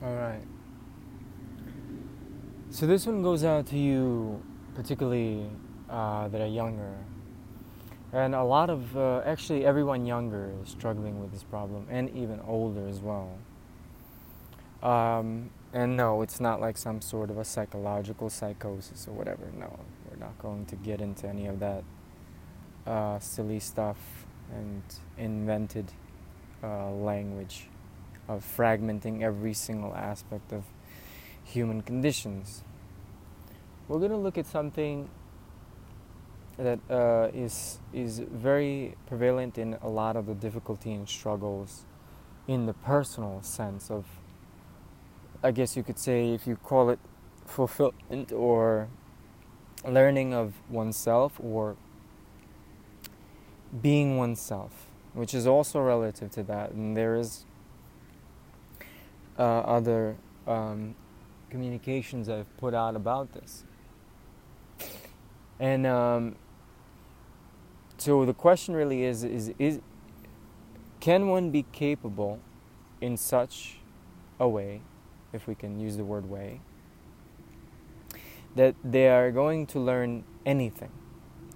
All right. So this one goes out to you, particularly uh, that are younger. And a lot of, uh, actually, everyone younger is struggling with this problem, and even older as well. Um, and no, it's not like some sort of a psychological psychosis or whatever. No, we're not going to get into any of that uh, silly stuff and invented uh, language of fragmenting every single aspect of human conditions. We're going to look at something that uh, is is very prevalent in a lot of the difficulty and struggles in the personal sense of I guess you could say if you call it fulfillment or learning of oneself or being oneself, which is also relative to that. And there is uh, other um, communications I've put out about this. And um, so the question really is, is, is can one be capable in such a way if we can use the word way, that they are going to learn anything.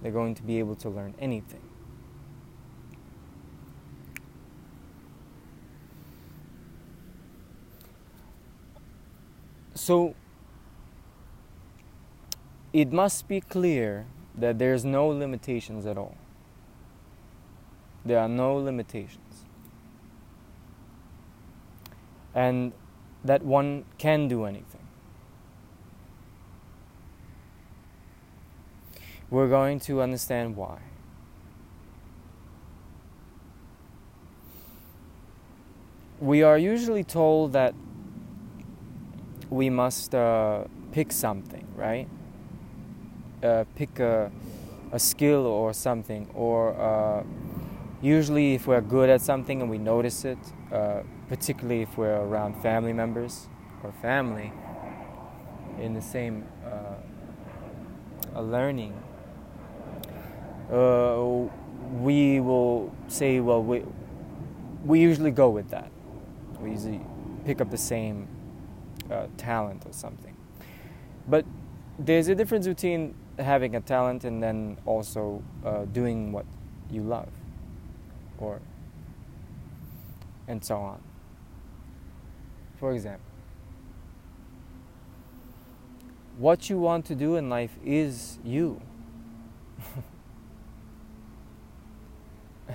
They're going to be able to learn anything. So, it must be clear that there's no limitations at all. There are no limitations. And that one can do anything. We're going to understand why. We are usually told that we must uh, pick something, right? Uh, pick a, a skill or something, or uh, usually if we're good at something and we notice it, uh, particularly if we're around family members or family in the same uh, learning, uh, we will say, well, we, we usually go with that. We usually pick up the same uh, talent or something. But there's a difference between having a talent and then also uh, doing what you love or and so on. For example, what you want to do in life is you.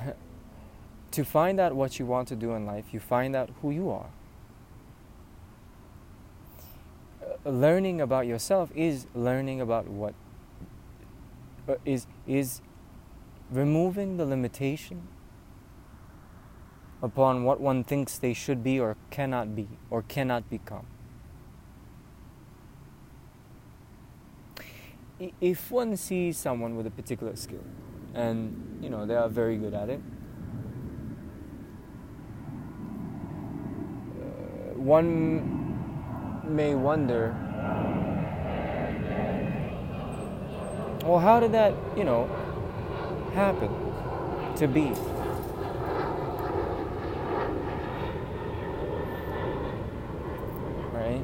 to find out what you want to do in life, you find out who you are. Uh, learning about yourself is learning about what uh, is is removing the limitation upon what one thinks they should be or cannot be or cannot become. If one sees someone with a particular skill and you know they are very good at it, uh, one may wonder well how did that you know happen to be Right?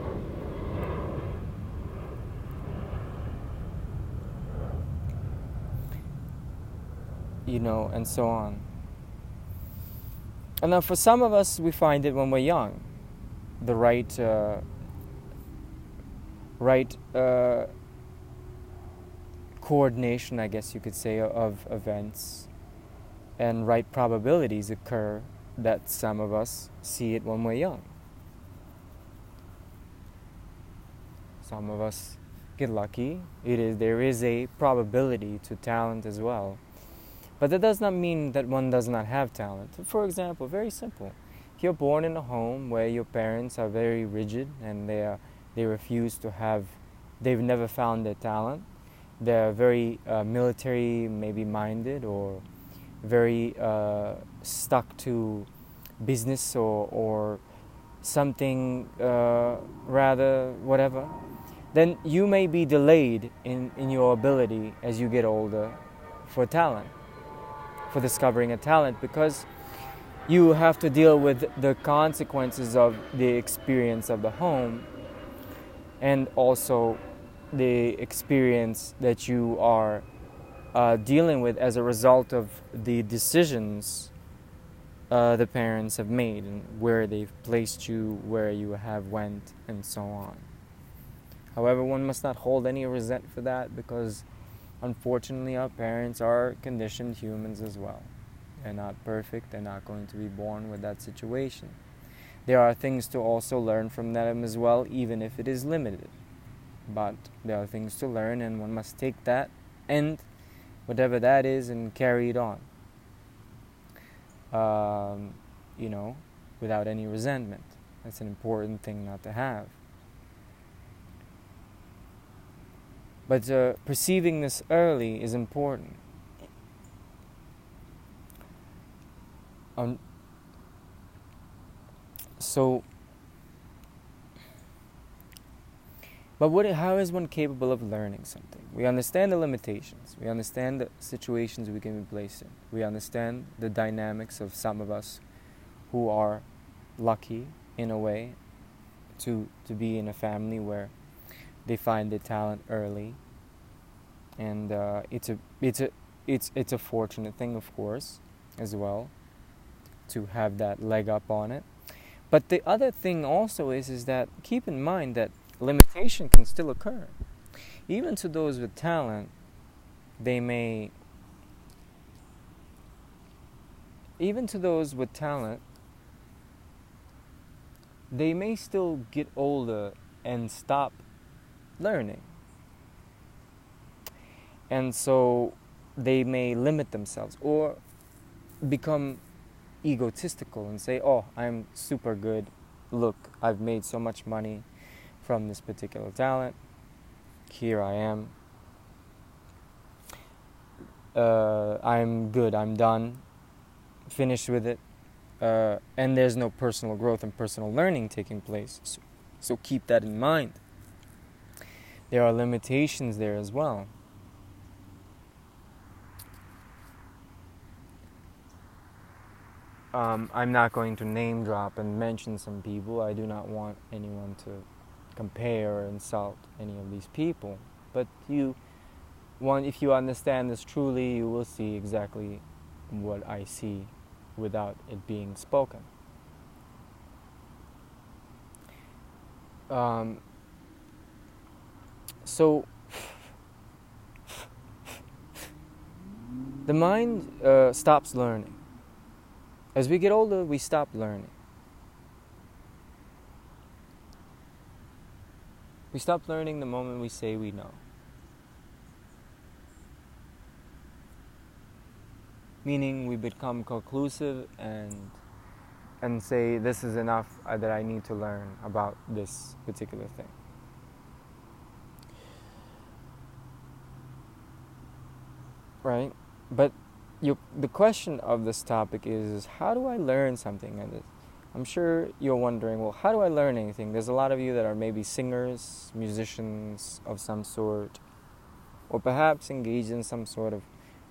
you know, and so on. And then for some of us, we find it when we're young, the right, uh, right uh, coordination, I guess you could say, of events, and right probabilities occur that some of us see it when we're young. Some of us get lucky. It is there is a probability to talent as well. But that does not mean that one does not have talent. For example, very simple. You're born in a home where your parents are very rigid and they, are, they refuse to have, they've never found their talent, they're very uh, military, maybe minded, or very uh, stuck to business or, or something uh, rather, whatever, then you may be delayed in, in your ability as you get older for talent for discovering a talent because you have to deal with the consequences of the experience of the home and also the experience that you are uh, dealing with as a result of the decisions uh, the parents have made and where they've placed you, where you have went, and so on. However, one must not hold any resent for that because unfortunately our parents are conditioned humans as well. They're not perfect, they're not going to be born with that situation. There are things to also learn from them as well, even if it is limited. But there are things to learn, and one must take that and whatever that is and carry it on. Um, you know, without any resentment. That's an important thing not to have. But uh, perceiving this early is important. Um, so, but what, how is one capable of learning something? We understand the limitations. We understand the situations we can be placed in. We understand the dynamics of some of us who are lucky in a way to to be in a family where they find their talent early, and uh, it's a it's a it's it's a fortunate thing, of course, as well to have that leg up on it. But the other thing also is is that keep in mind that limitation can still occur. Even to those with talent, they may even to those with talent, they may still get older and stop learning. And so they may limit themselves or become egotistical and say, oh, I'm super good. Look, I've made so much money from this particular talent. Here I am. Uh, I'm good. I'm done. Finished with it. Uh, and there's no personal growth and personal learning taking place. So, so keep that in mind. There are limitations there as well. Um, I'm not going to name drop and mention some people. I do not want anyone to compare or insult any of these people. But you, one, if you understand this truly, you will see exactly what I see without it being spoken. Um, so, the mind uh, stops learning. As we get older, we stop learning. We stop learning the moment we say we know. Meaning we become conclusive and and say this is enough uh, that I need to learn about this particular thing. Right? But you, the question of this topic is, is how do I learn something? And I'm sure you're wondering, well, how do I learn anything? There's a lot of you that are maybe singers, musicians of some sort, or perhaps engaged in some sort of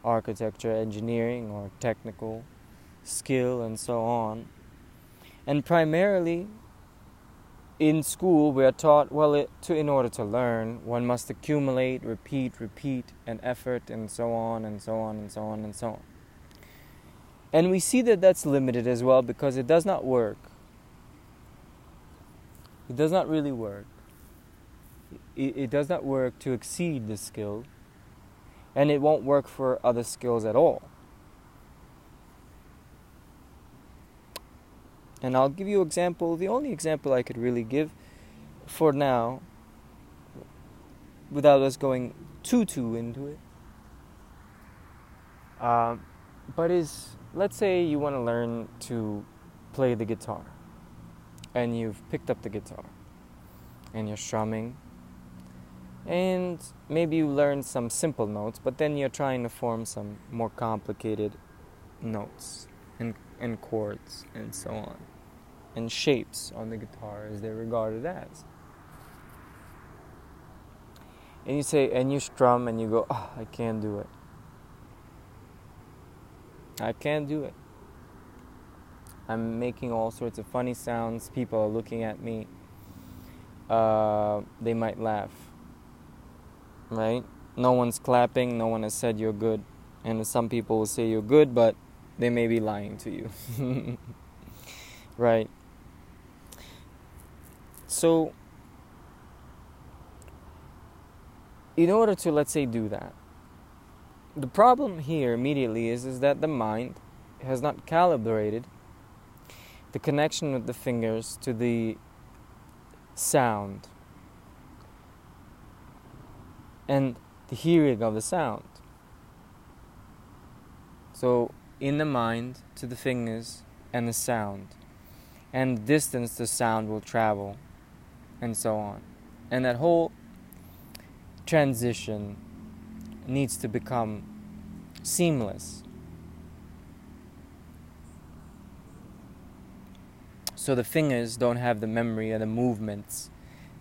architecture, engineering, or technical skill, and so on. And primarily, in school, we are taught, well, it, to, in order to learn, one must accumulate, repeat, repeat, and effort, and so on, and so on, and so on, and so on. And we see that that's limited as well because it does not work. It does not really work. It, it does not work to exceed the skill, and it won't work for other skills at all. And I'll give you an example, the only example I could really give for now, without us going too too into it. Um, but is let's say you want to learn to play the guitar and you've picked up the guitar and you're strumming and maybe you learn some simple notes but then you're trying to form some more complicated notes and, and chords and so on and shapes on the guitar as they're regarded as and you say and you strum and you go oh, i can't do it I can't do it. I'm making all sorts of funny sounds. People are looking at me. Uh, they might laugh. Right? No one's clapping. No one has said you're good. And some people will say you're good, but they may be lying to you. right? So, in order to, let's say, do that, the problem here immediately is, is that the mind has not calibrated the connection with the fingers to the sound and the hearing of the sound. So, in the mind to the fingers and the sound, and the distance the sound will travel, and so on. And that whole transition needs to become seamless. So the fingers don't have the memory of the movements,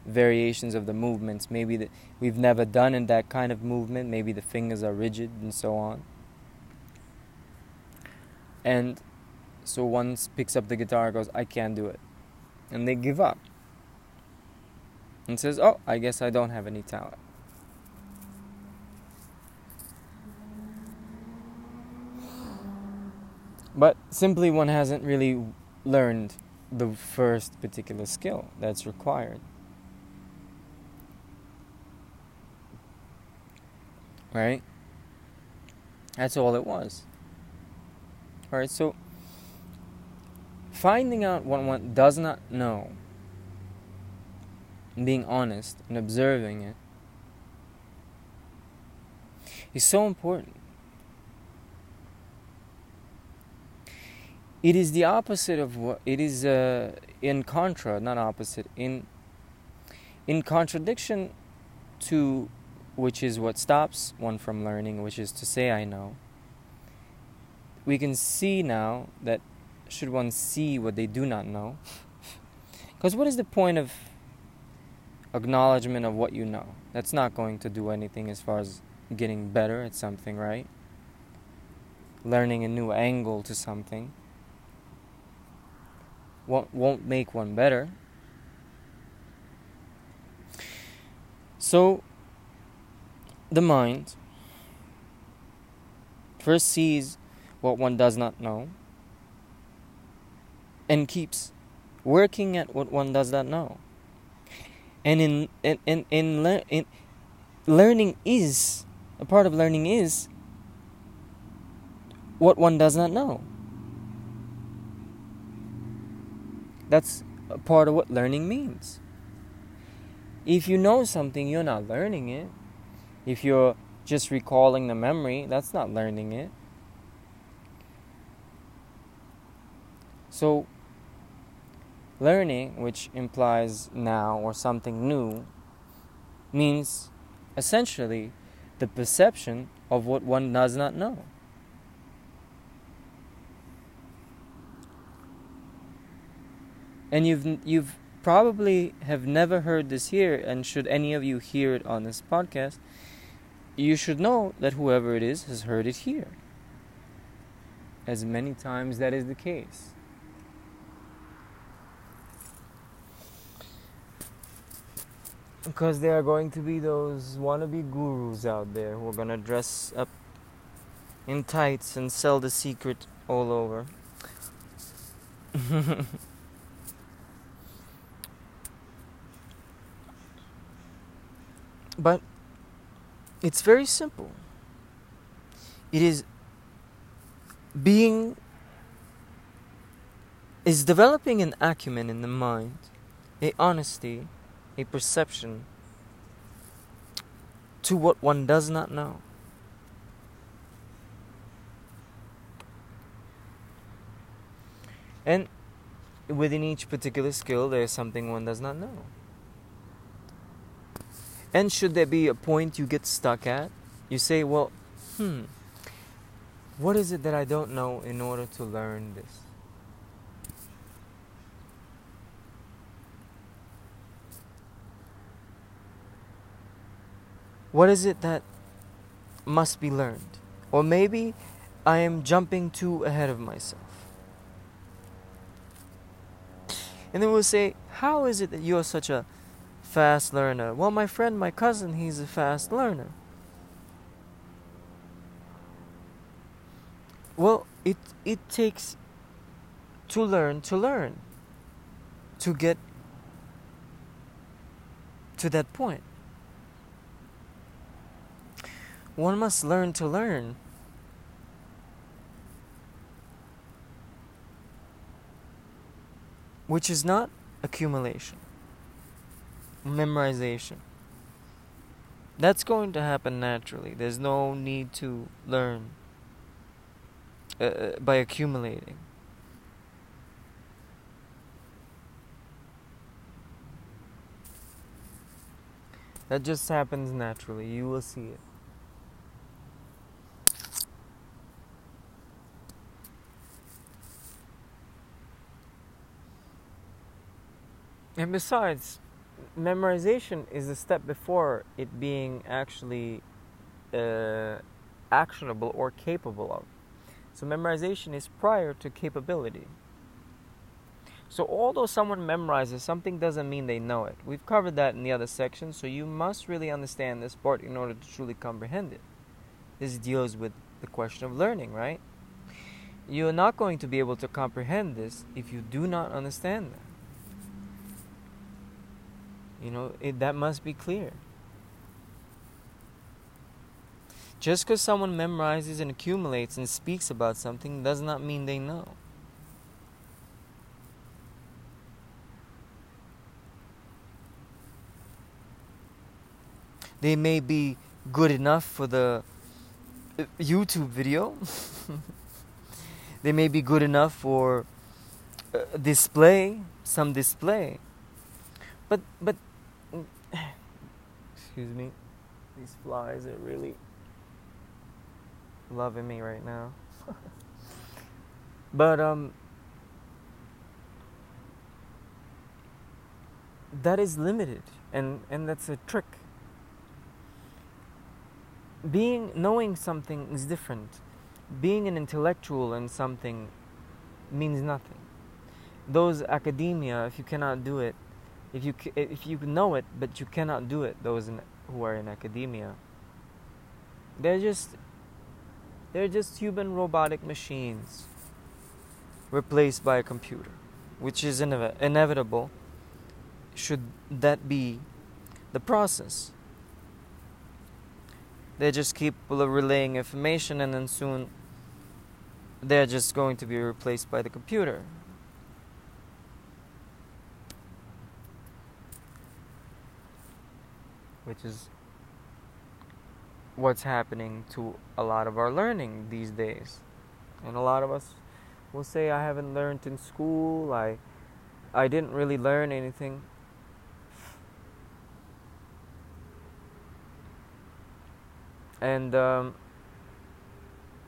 variations of the movements. Maybe that we've never done in that kind of movement. Maybe the fingers are rigid and so on. And so one picks up the guitar goes, I can't do it. And they give up. And says, Oh, I guess I don't have any talent. But simply one hasn't really learned the first particular skill that's required. Right? That's all it was. Alright, so finding out what one does not know, and being honest and observing it, is so important. it is the opposite of what it is uh, in contra not opposite in in contradiction to which is what stops one from learning which is to say i know. We can see now that should one see what they do not know? Because what is the point of acknowledgement of what you know that's not going to do anything as far as getting better at something right learning a new angle to something won't, won't make one better. So, the mind first sees what one does not know and keeps working at what one does not know. And in in, le- in learning is a part of learning is what one does not know. That's a part of what learning means. If you know something, you're not learning it. If you're just recalling the memory, that's not learning it. So, learning, which implies now or something new, means essentially the perception of what one does not know. and you've you've probably have never heard this here and should any of you hear it on this podcast you should know that whoever it is has heard it here as many times that is the case because there are going to be those wannabe gurus out there who are going to dress up in tights and sell the secret all over But it's very simple. It is being is developing an acumen in the mind, a honesty, a perception to what one does not know. And within each particular skill, there is something one does not know. And should there be a point you get stuck at, you say, well, hmm, what is it that I don't know in order to learn this? What is it that must be learned? Or maybe I am jumping too ahead of myself. And then we'll say, How is it that you're such a fast learner? Well, my friend, my cousin, he's a fast learner. Well, it, it takes to learn to learn, to get to that point. One must learn to learn. Which is not accumulation, memorization. That's going to happen naturally. There's no need to learn uh, uh by accumulating. That just happens naturally. You will see it. And besides, memorization is a step before it being actually uh, actionable or capable of. So, memorization is prior to capability. So, although someone memorizes something, doesn't mean they know it. We've covered that in the other section, so you must really understand this part in order to truly comprehend it. This deals with the question of learning, right? You're not going to be able to comprehend this if you do not understand that. You know, it, that must be clear. Just because someone memorizes and accumulates and speaks about something does not mean they know. They may be good enough for the uh, YouTube video. they may be good enough for uh, display, some display. But but excuse me. These flies are really loving me right now. but um that is limited and and that's a trick. Being knowing something is different. Being an intellectual in something means nothing. Those academia, if you cannot do it, if you if you know it but you cannot do it those in, who are in academia. They're just they're just human robotic machines replaced by a computer which is inev- inevitable should that be the process. They're just keep relaying information and then soon they're just going to be replaced by the computer which is what's happening to a lot of our learning these days. And a lot of us will say I haven't learned in school, I I didn't really learn anything. And um,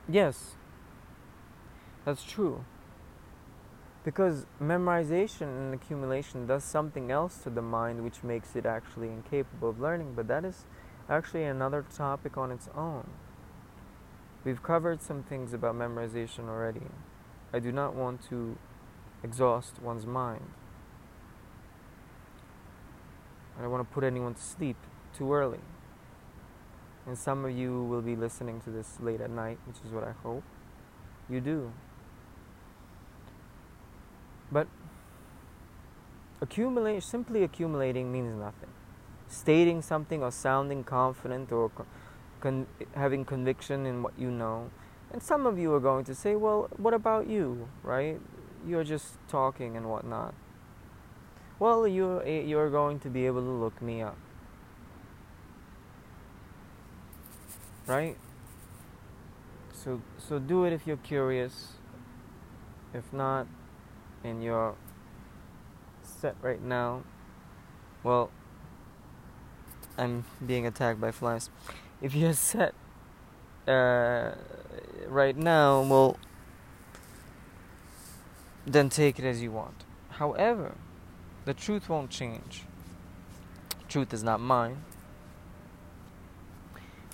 yes, that's true. Because memorization and accumulation does something else to the mind which makes it actually incapable of learning, but that is actually another topic on its own. We've covered some things about memorization already. I do not want to exhaust one's mind. I don't want to put anyone to sleep too early. And some of you will be listening to this late at night, which is what I hope you do. But accumulate, simply accumulating means nothing. Stating something or sounding confident or con- having conviction in what you know. And some of you are going to say, well, what about you, right? You're just talking and whatnot. Well, you're, eh, you're going to be able to look me up. Right? So, so do it if you're curious. If not, and you're set right now, well, I'm being attacked by flies. If you're set uh, right now, well, then take it as you want. However, the truth won't change. Truth is not mine.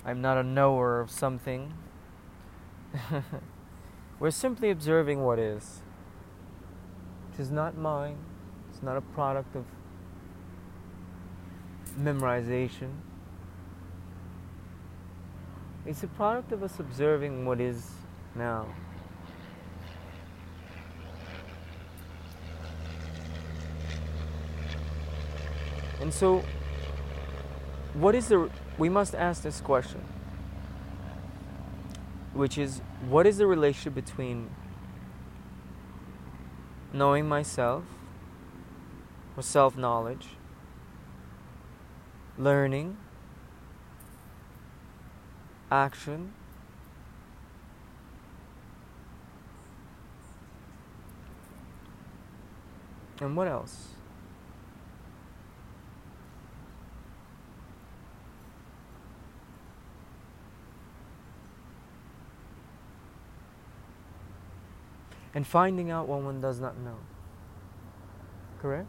I'm not a knower of something. We're simply observing what is. It is not mine, It's not a product of memorization. It's a product of us observing what is now. And so, what is the, we must ask this question, which is, what is the relationship between knowing myself or self knowledge, learning, action, and what else? And finding out what one does not know. Correct?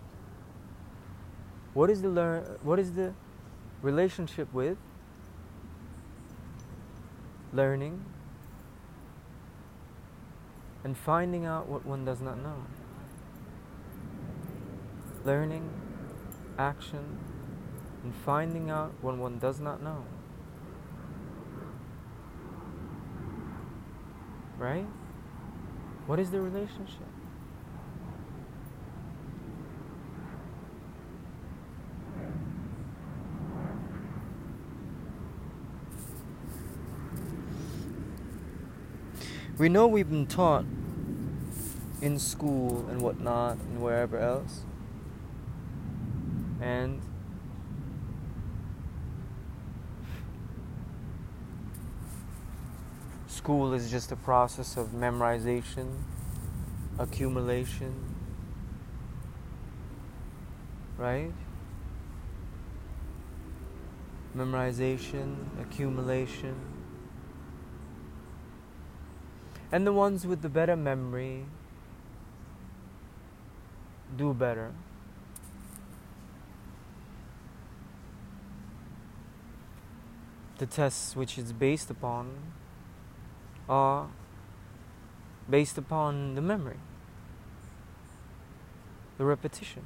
What is the learn what is the relationship with learning and finding out what one does not know? Learning, action, and finding out what one does not know. Right? What is the relationship? We know we've been taught in school and whatnot and wherever else. And school is just a process of memorization, accumulation, right? Memorization, accumulation. And the ones with the better memory do better. The tests which it's based upon are based upon the memory, the repetition.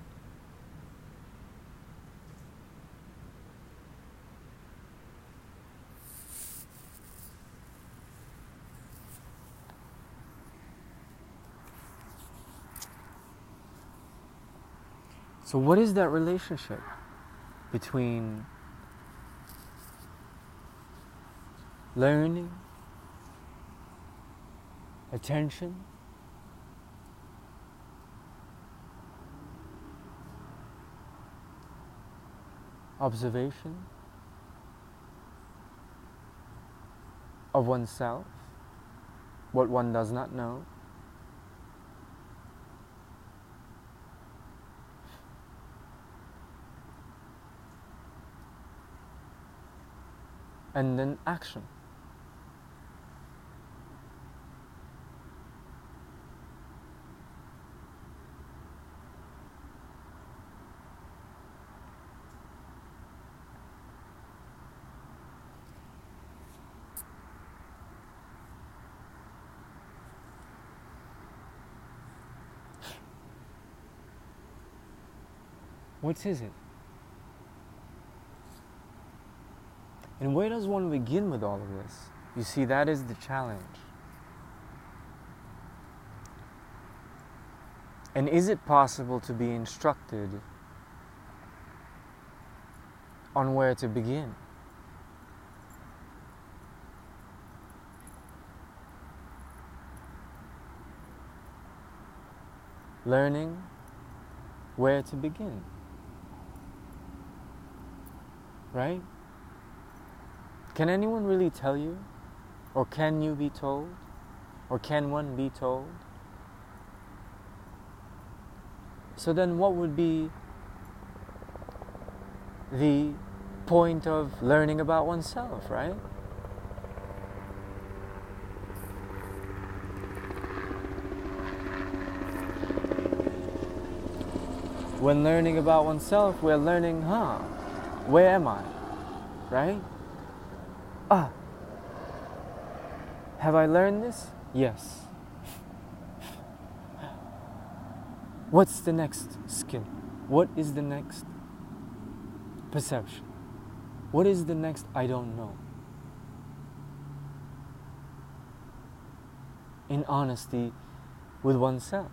So, what is that relationship between learning attention. Observation of oneself, what one does not know. And then action. What is it? And where does one begin with all of this? You see, that is the challenge. And is it possible to be instructed on where to begin? Learning where to begin right? Can anyone really tell you? Or can you be told? Or can one be told? So then, what would be the point of learning about oneself, right? When learning about oneself, we're learning, huh? Where am I? Right? Ah. Have I learned this? Yes. What's the next skill? What is the next perception? What is the next I don't know? In honesty with oneself.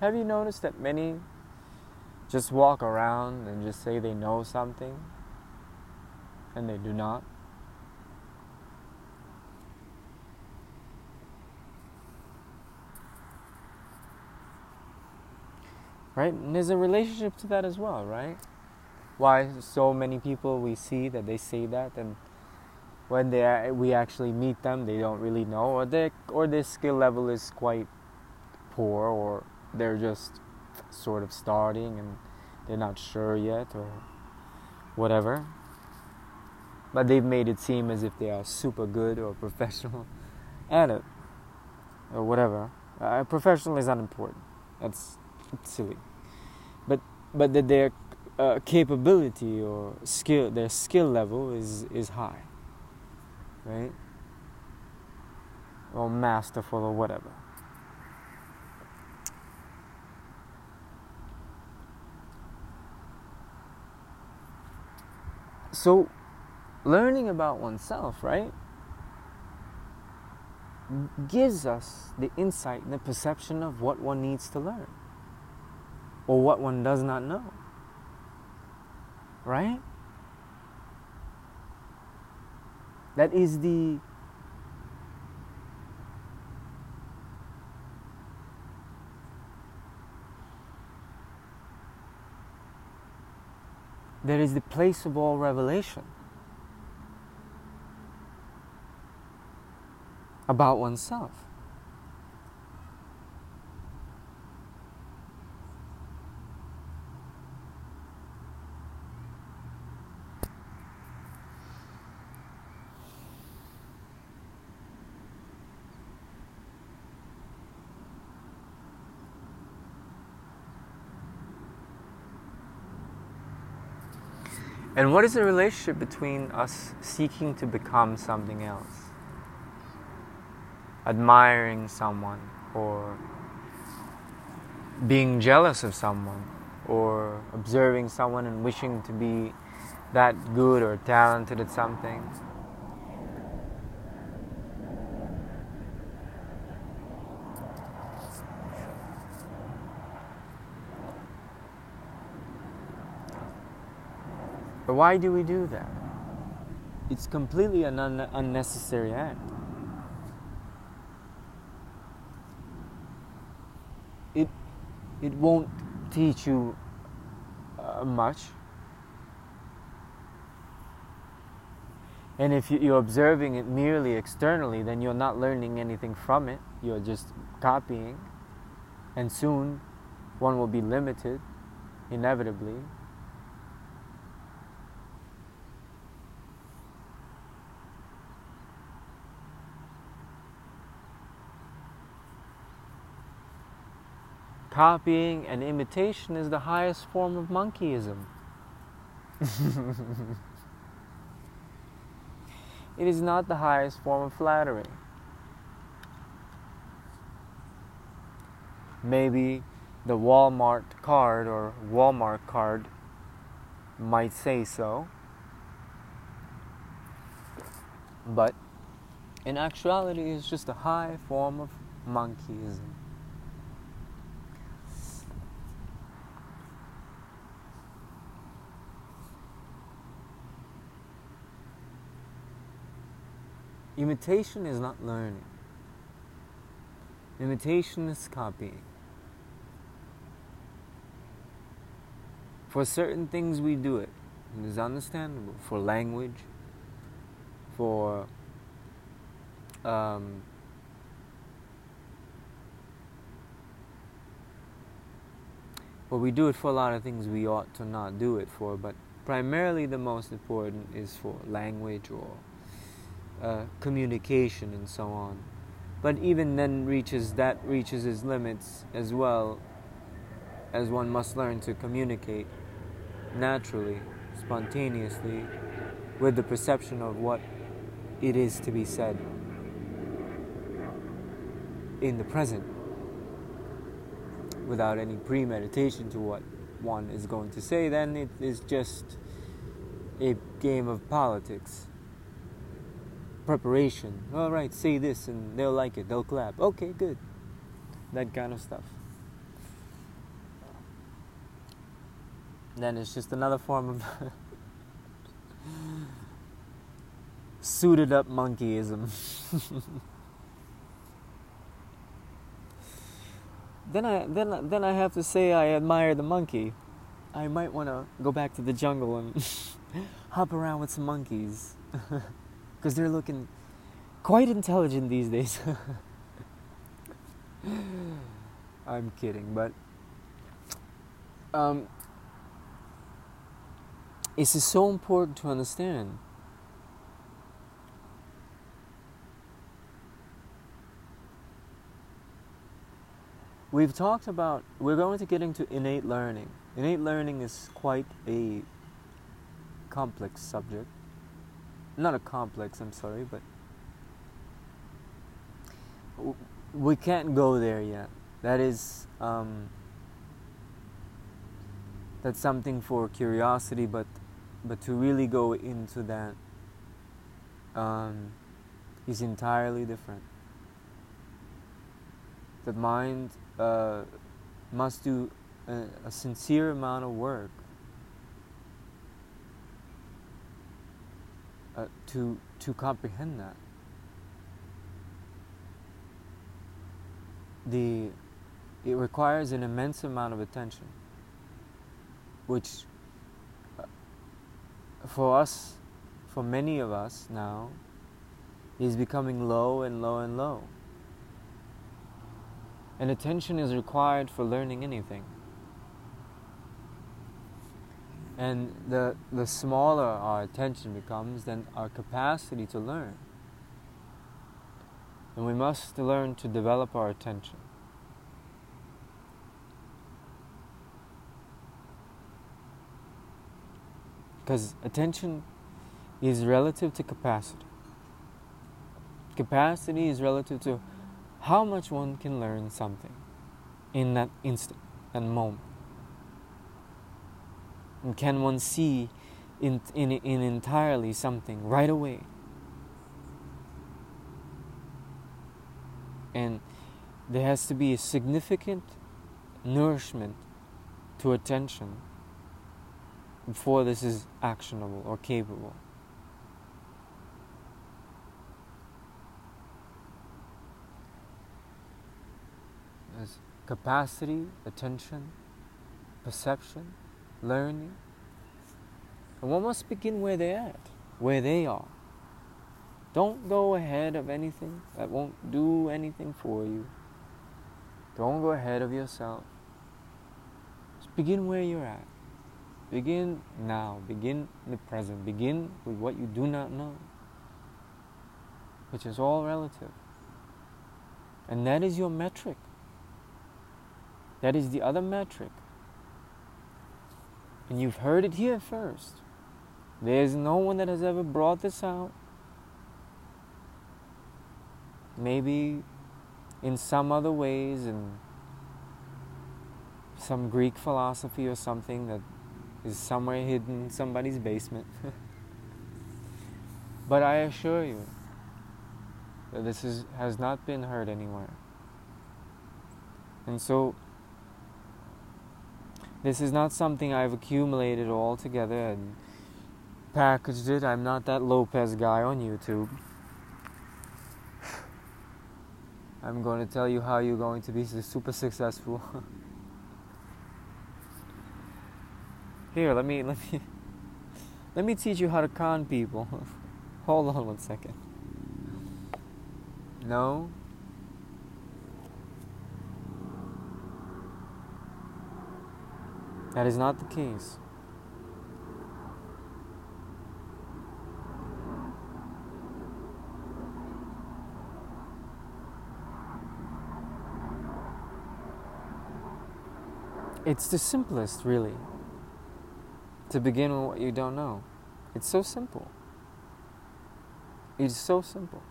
Have you noticed that many just walk around and just say they know something and they do not? Right? And there's a relationship to that as well, right? Why so many people we see that they say that and when they we actually meet them they don't really know or their or their skill level is quite poor or they're just sort of starting and they're not sure yet or whatever. But they've made it seem as if they are super good or professional at it or whatever. Uh, professional is unimportant. That's silly. But but that their uh, capability or skill, their skill level is is high, right? Or masterful or whatever. So, learning about oneself, right, gives us the insight and the perception of what one needs to learn or what one does not know. Right? That is the that is the place of all revelation about oneself. And what is the relationship between us seeking to become something else? Admiring someone, or being jealous of someone, or observing someone and wishing to be that good or talented at something. But why do we do that? It's completely an un- unnecessary act. It, it won't teach you uh, much. And if you're observing it merely externally, then you're not learning anything from it. You're just copying. And soon, one will be limited, inevitably. Copying and imitation is the highest form of monkeyism. it is not the highest form of flattery. Maybe the Walmart card or Walmart card might say so. But in actuality, it's just a high form of monkeyism. Imitation is not learning. Imitation is copying. For certain things, we do it. It is understandable. For language, for um, well, we do it for a lot of things we ought to not do it for, but primarily the most important is for language or uh, communication and so on. But even then, reaches that reaches its limits as well, as one must learn to communicate naturally, spontaneously, with the perception of what it is to be said. in the present without any premeditation to what one is going to say, then it is just a game of politics. Preparation. All right, say this and they'll like it, they'll clap. Okay, good. That kind of stuff. Then it's just another form of suited up monkeyism. then I then then I have to say I admire the monkey. I might want to go back to the jungle and hop around with some monkeys because they're looking quite intelligent these days. I'm kidding, but um, this is so important to understand. We've talked about, we're going to get into innate learning. Innate learning is quite a complex subject. Not a complex, I'm sorry, but we can't go there yet. That is, um, that's something for curiosity, but but to really go into that um, is entirely different. The mind uh, must do a, a sincere amount of work uh, to to comprehend that. The it requires an immense amount of attention, which uh, for us, for many of us now, is becoming low and low and low. And attention is required for learning anything. And the, the smaller our attention becomes, then our capacity to learn. And we must learn to develop our attention. Because attention is relative to capacity. Capacity is relative to how much one can learn something in that instant, that moment. And can one see in, in, in entirely something right away? And there has to be a significant nourishment to attention before this is actionable or capable. As capacity, attention, perception, learning. And one must begin where they're at, where they are. Don't go ahead of anything that won't do anything for you. Don't go ahead of yourself. Just begin where you're at. Begin now. Begin in the present. Begin with what you do not know, which is all relative. And that is your metric. That is the other metric. And you've heard it here first. There's no one that has ever brought this out. Maybe in some other ways, in some Greek philosophy or something that is somewhere hidden in somebody's basement. but I assure you that this is, has not been heard anywhere. And so, this is not something I've accumulated all together and packaged it. I'm not that Lopez guy on YouTube. I'm going to tell you how you're going to be super successful. Here, let me let me let me teach you how to con people. Hold on one second. No. That is not the case. It's the simplest, really to begin with what you don't know. It's so simple. It's so simple.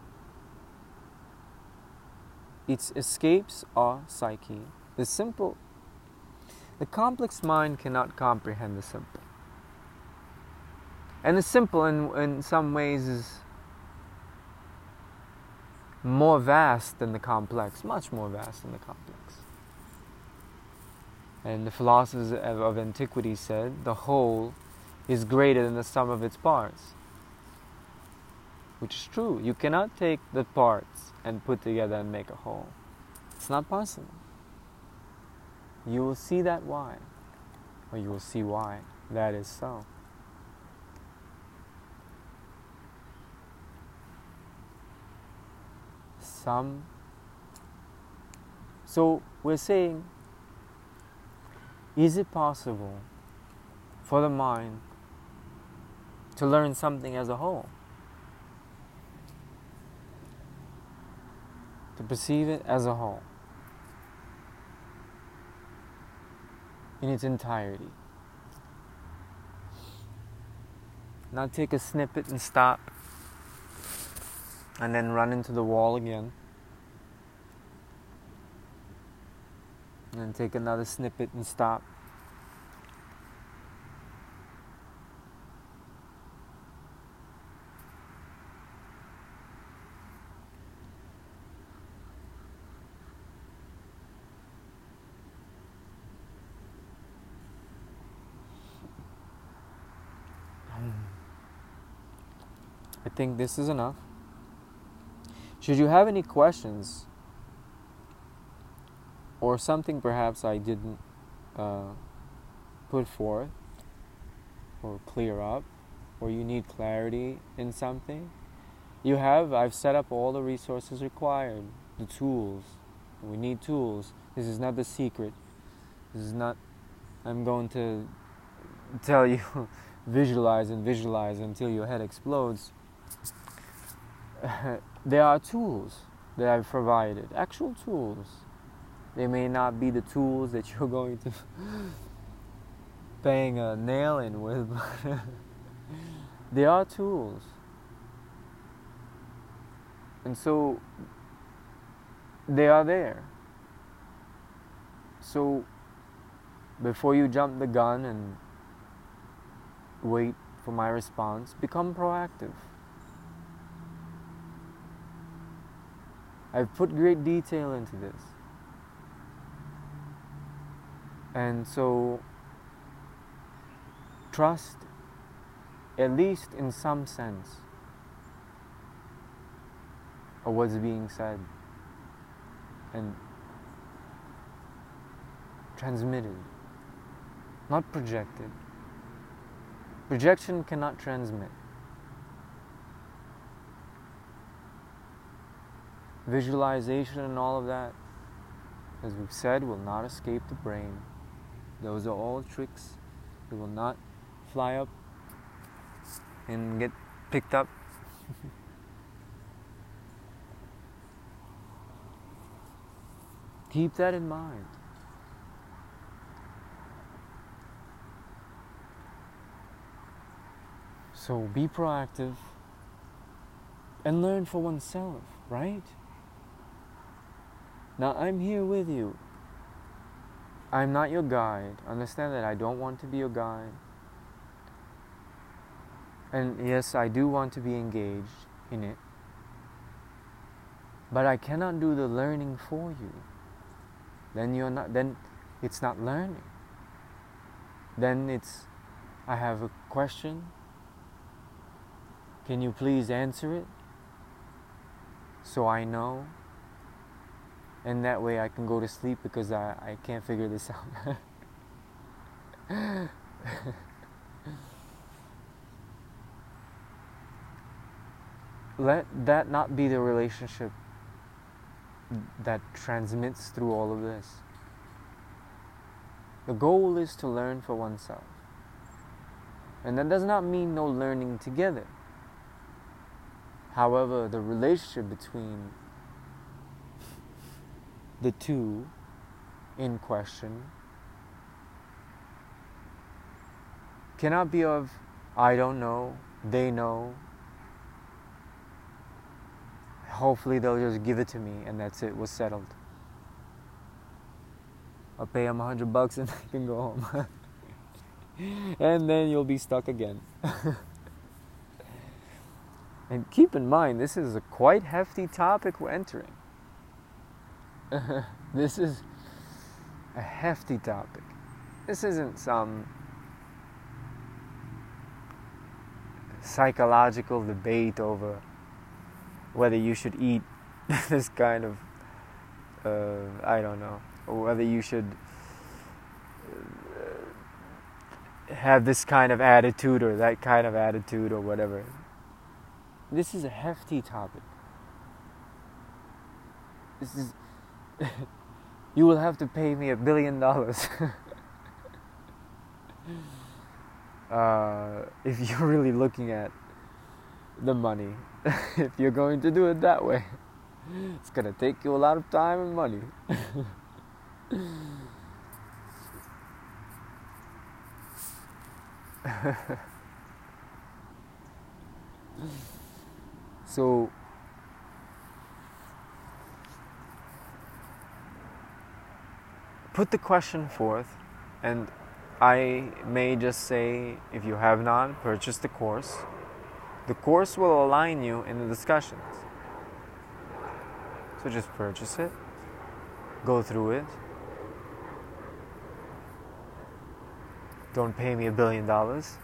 It escapes our psyche. The simple, the complex mind cannot comprehend the simple. And the simple, in, in some ways, is more vast than the complex, much more vast than the complex. And the philosophers of, of antiquity said the whole is greater than the sum of its parts. Which is true. You cannot take the parts and put together and make a whole. It's not possible. You will see that why, or you will see why that is so. some. So we're saying, is it possible for the mind to learn something as a whole? To perceive it as a whole, in its entirety. Not take a snippet and stop and then run into the wall again. And then take another snippet and stop. Think this is enough. Should you have any questions or something perhaps I didn't uh, put forth or clear up, or you need clarity in something, you have, I've set up all the resources required, the tools. We need tools. This is not the secret. This is not, I'm going to tell you, visualize and visualize until your head explodes. there are tools that I've provided, actual tools. They may not be the tools that you're going to bang a nail in with, but they are tools. And so they are there. So before you jump the gun and wait for my response, become proactive. I've put great detail into this. And so, trust, at least in some sense, of what's being said and transmitted, not projected. Projection cannot transmit. Visualization and all of that, as we've said, will not escape the brain. Those are all tricks. It will not fly up and get picked up. Keep that in mind. So be proactive and learn for oneself, right? Now I'm here with you. I'm not your guide. Understand that I don't want to be your guide. And yes, I do want to be engaged in it. But I cannot do the learning for you. Then you're not then it's not learning. Then it's I have a question. Can you please answer it? So I know and that way I can go to sleep because I, I can't figure this out. Let that not be the relationship that transmits through all of this. The goal is to learn for oneself. And that does not mean no learning together. However, the relationship between the two in question cannot be of I don't know, they know. hopefully they'll just give it to me and that's it was settled. I'll pay them a hundred bucks and i can go home. And then you'll be stuck again. And keep in mind this is a quite hefty topic we're entering this is a hefty topic this isn't some psychological debate over whether you should eat this kind of uh, I don't know, or whether you should uh, have this kind of attitude or that kind of attitude or whatever. This is a hefty topic. This is. you will have to pay me a billion dollars. uh, if you're really looking at the money if you're going to do it that way. It's gonna take you a lot of time and money. so put the question forth and I may just say if you have not purchased the course the course will align you in the discussions. So just purchase it, go through it. Don't pay me a billion dollars.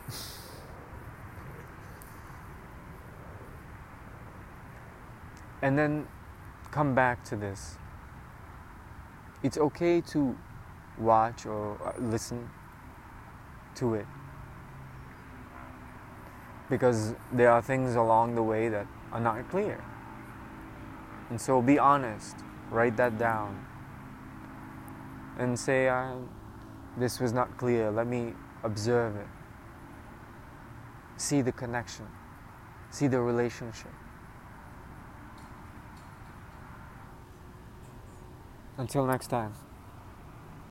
and then come back to this. It's okay to watch or uh, listen to it because there are things along the way that are not clear. And so be honest, write that down, and say, uh, This was not clear, let me observe it. See the connection, see the relationship. Until next time.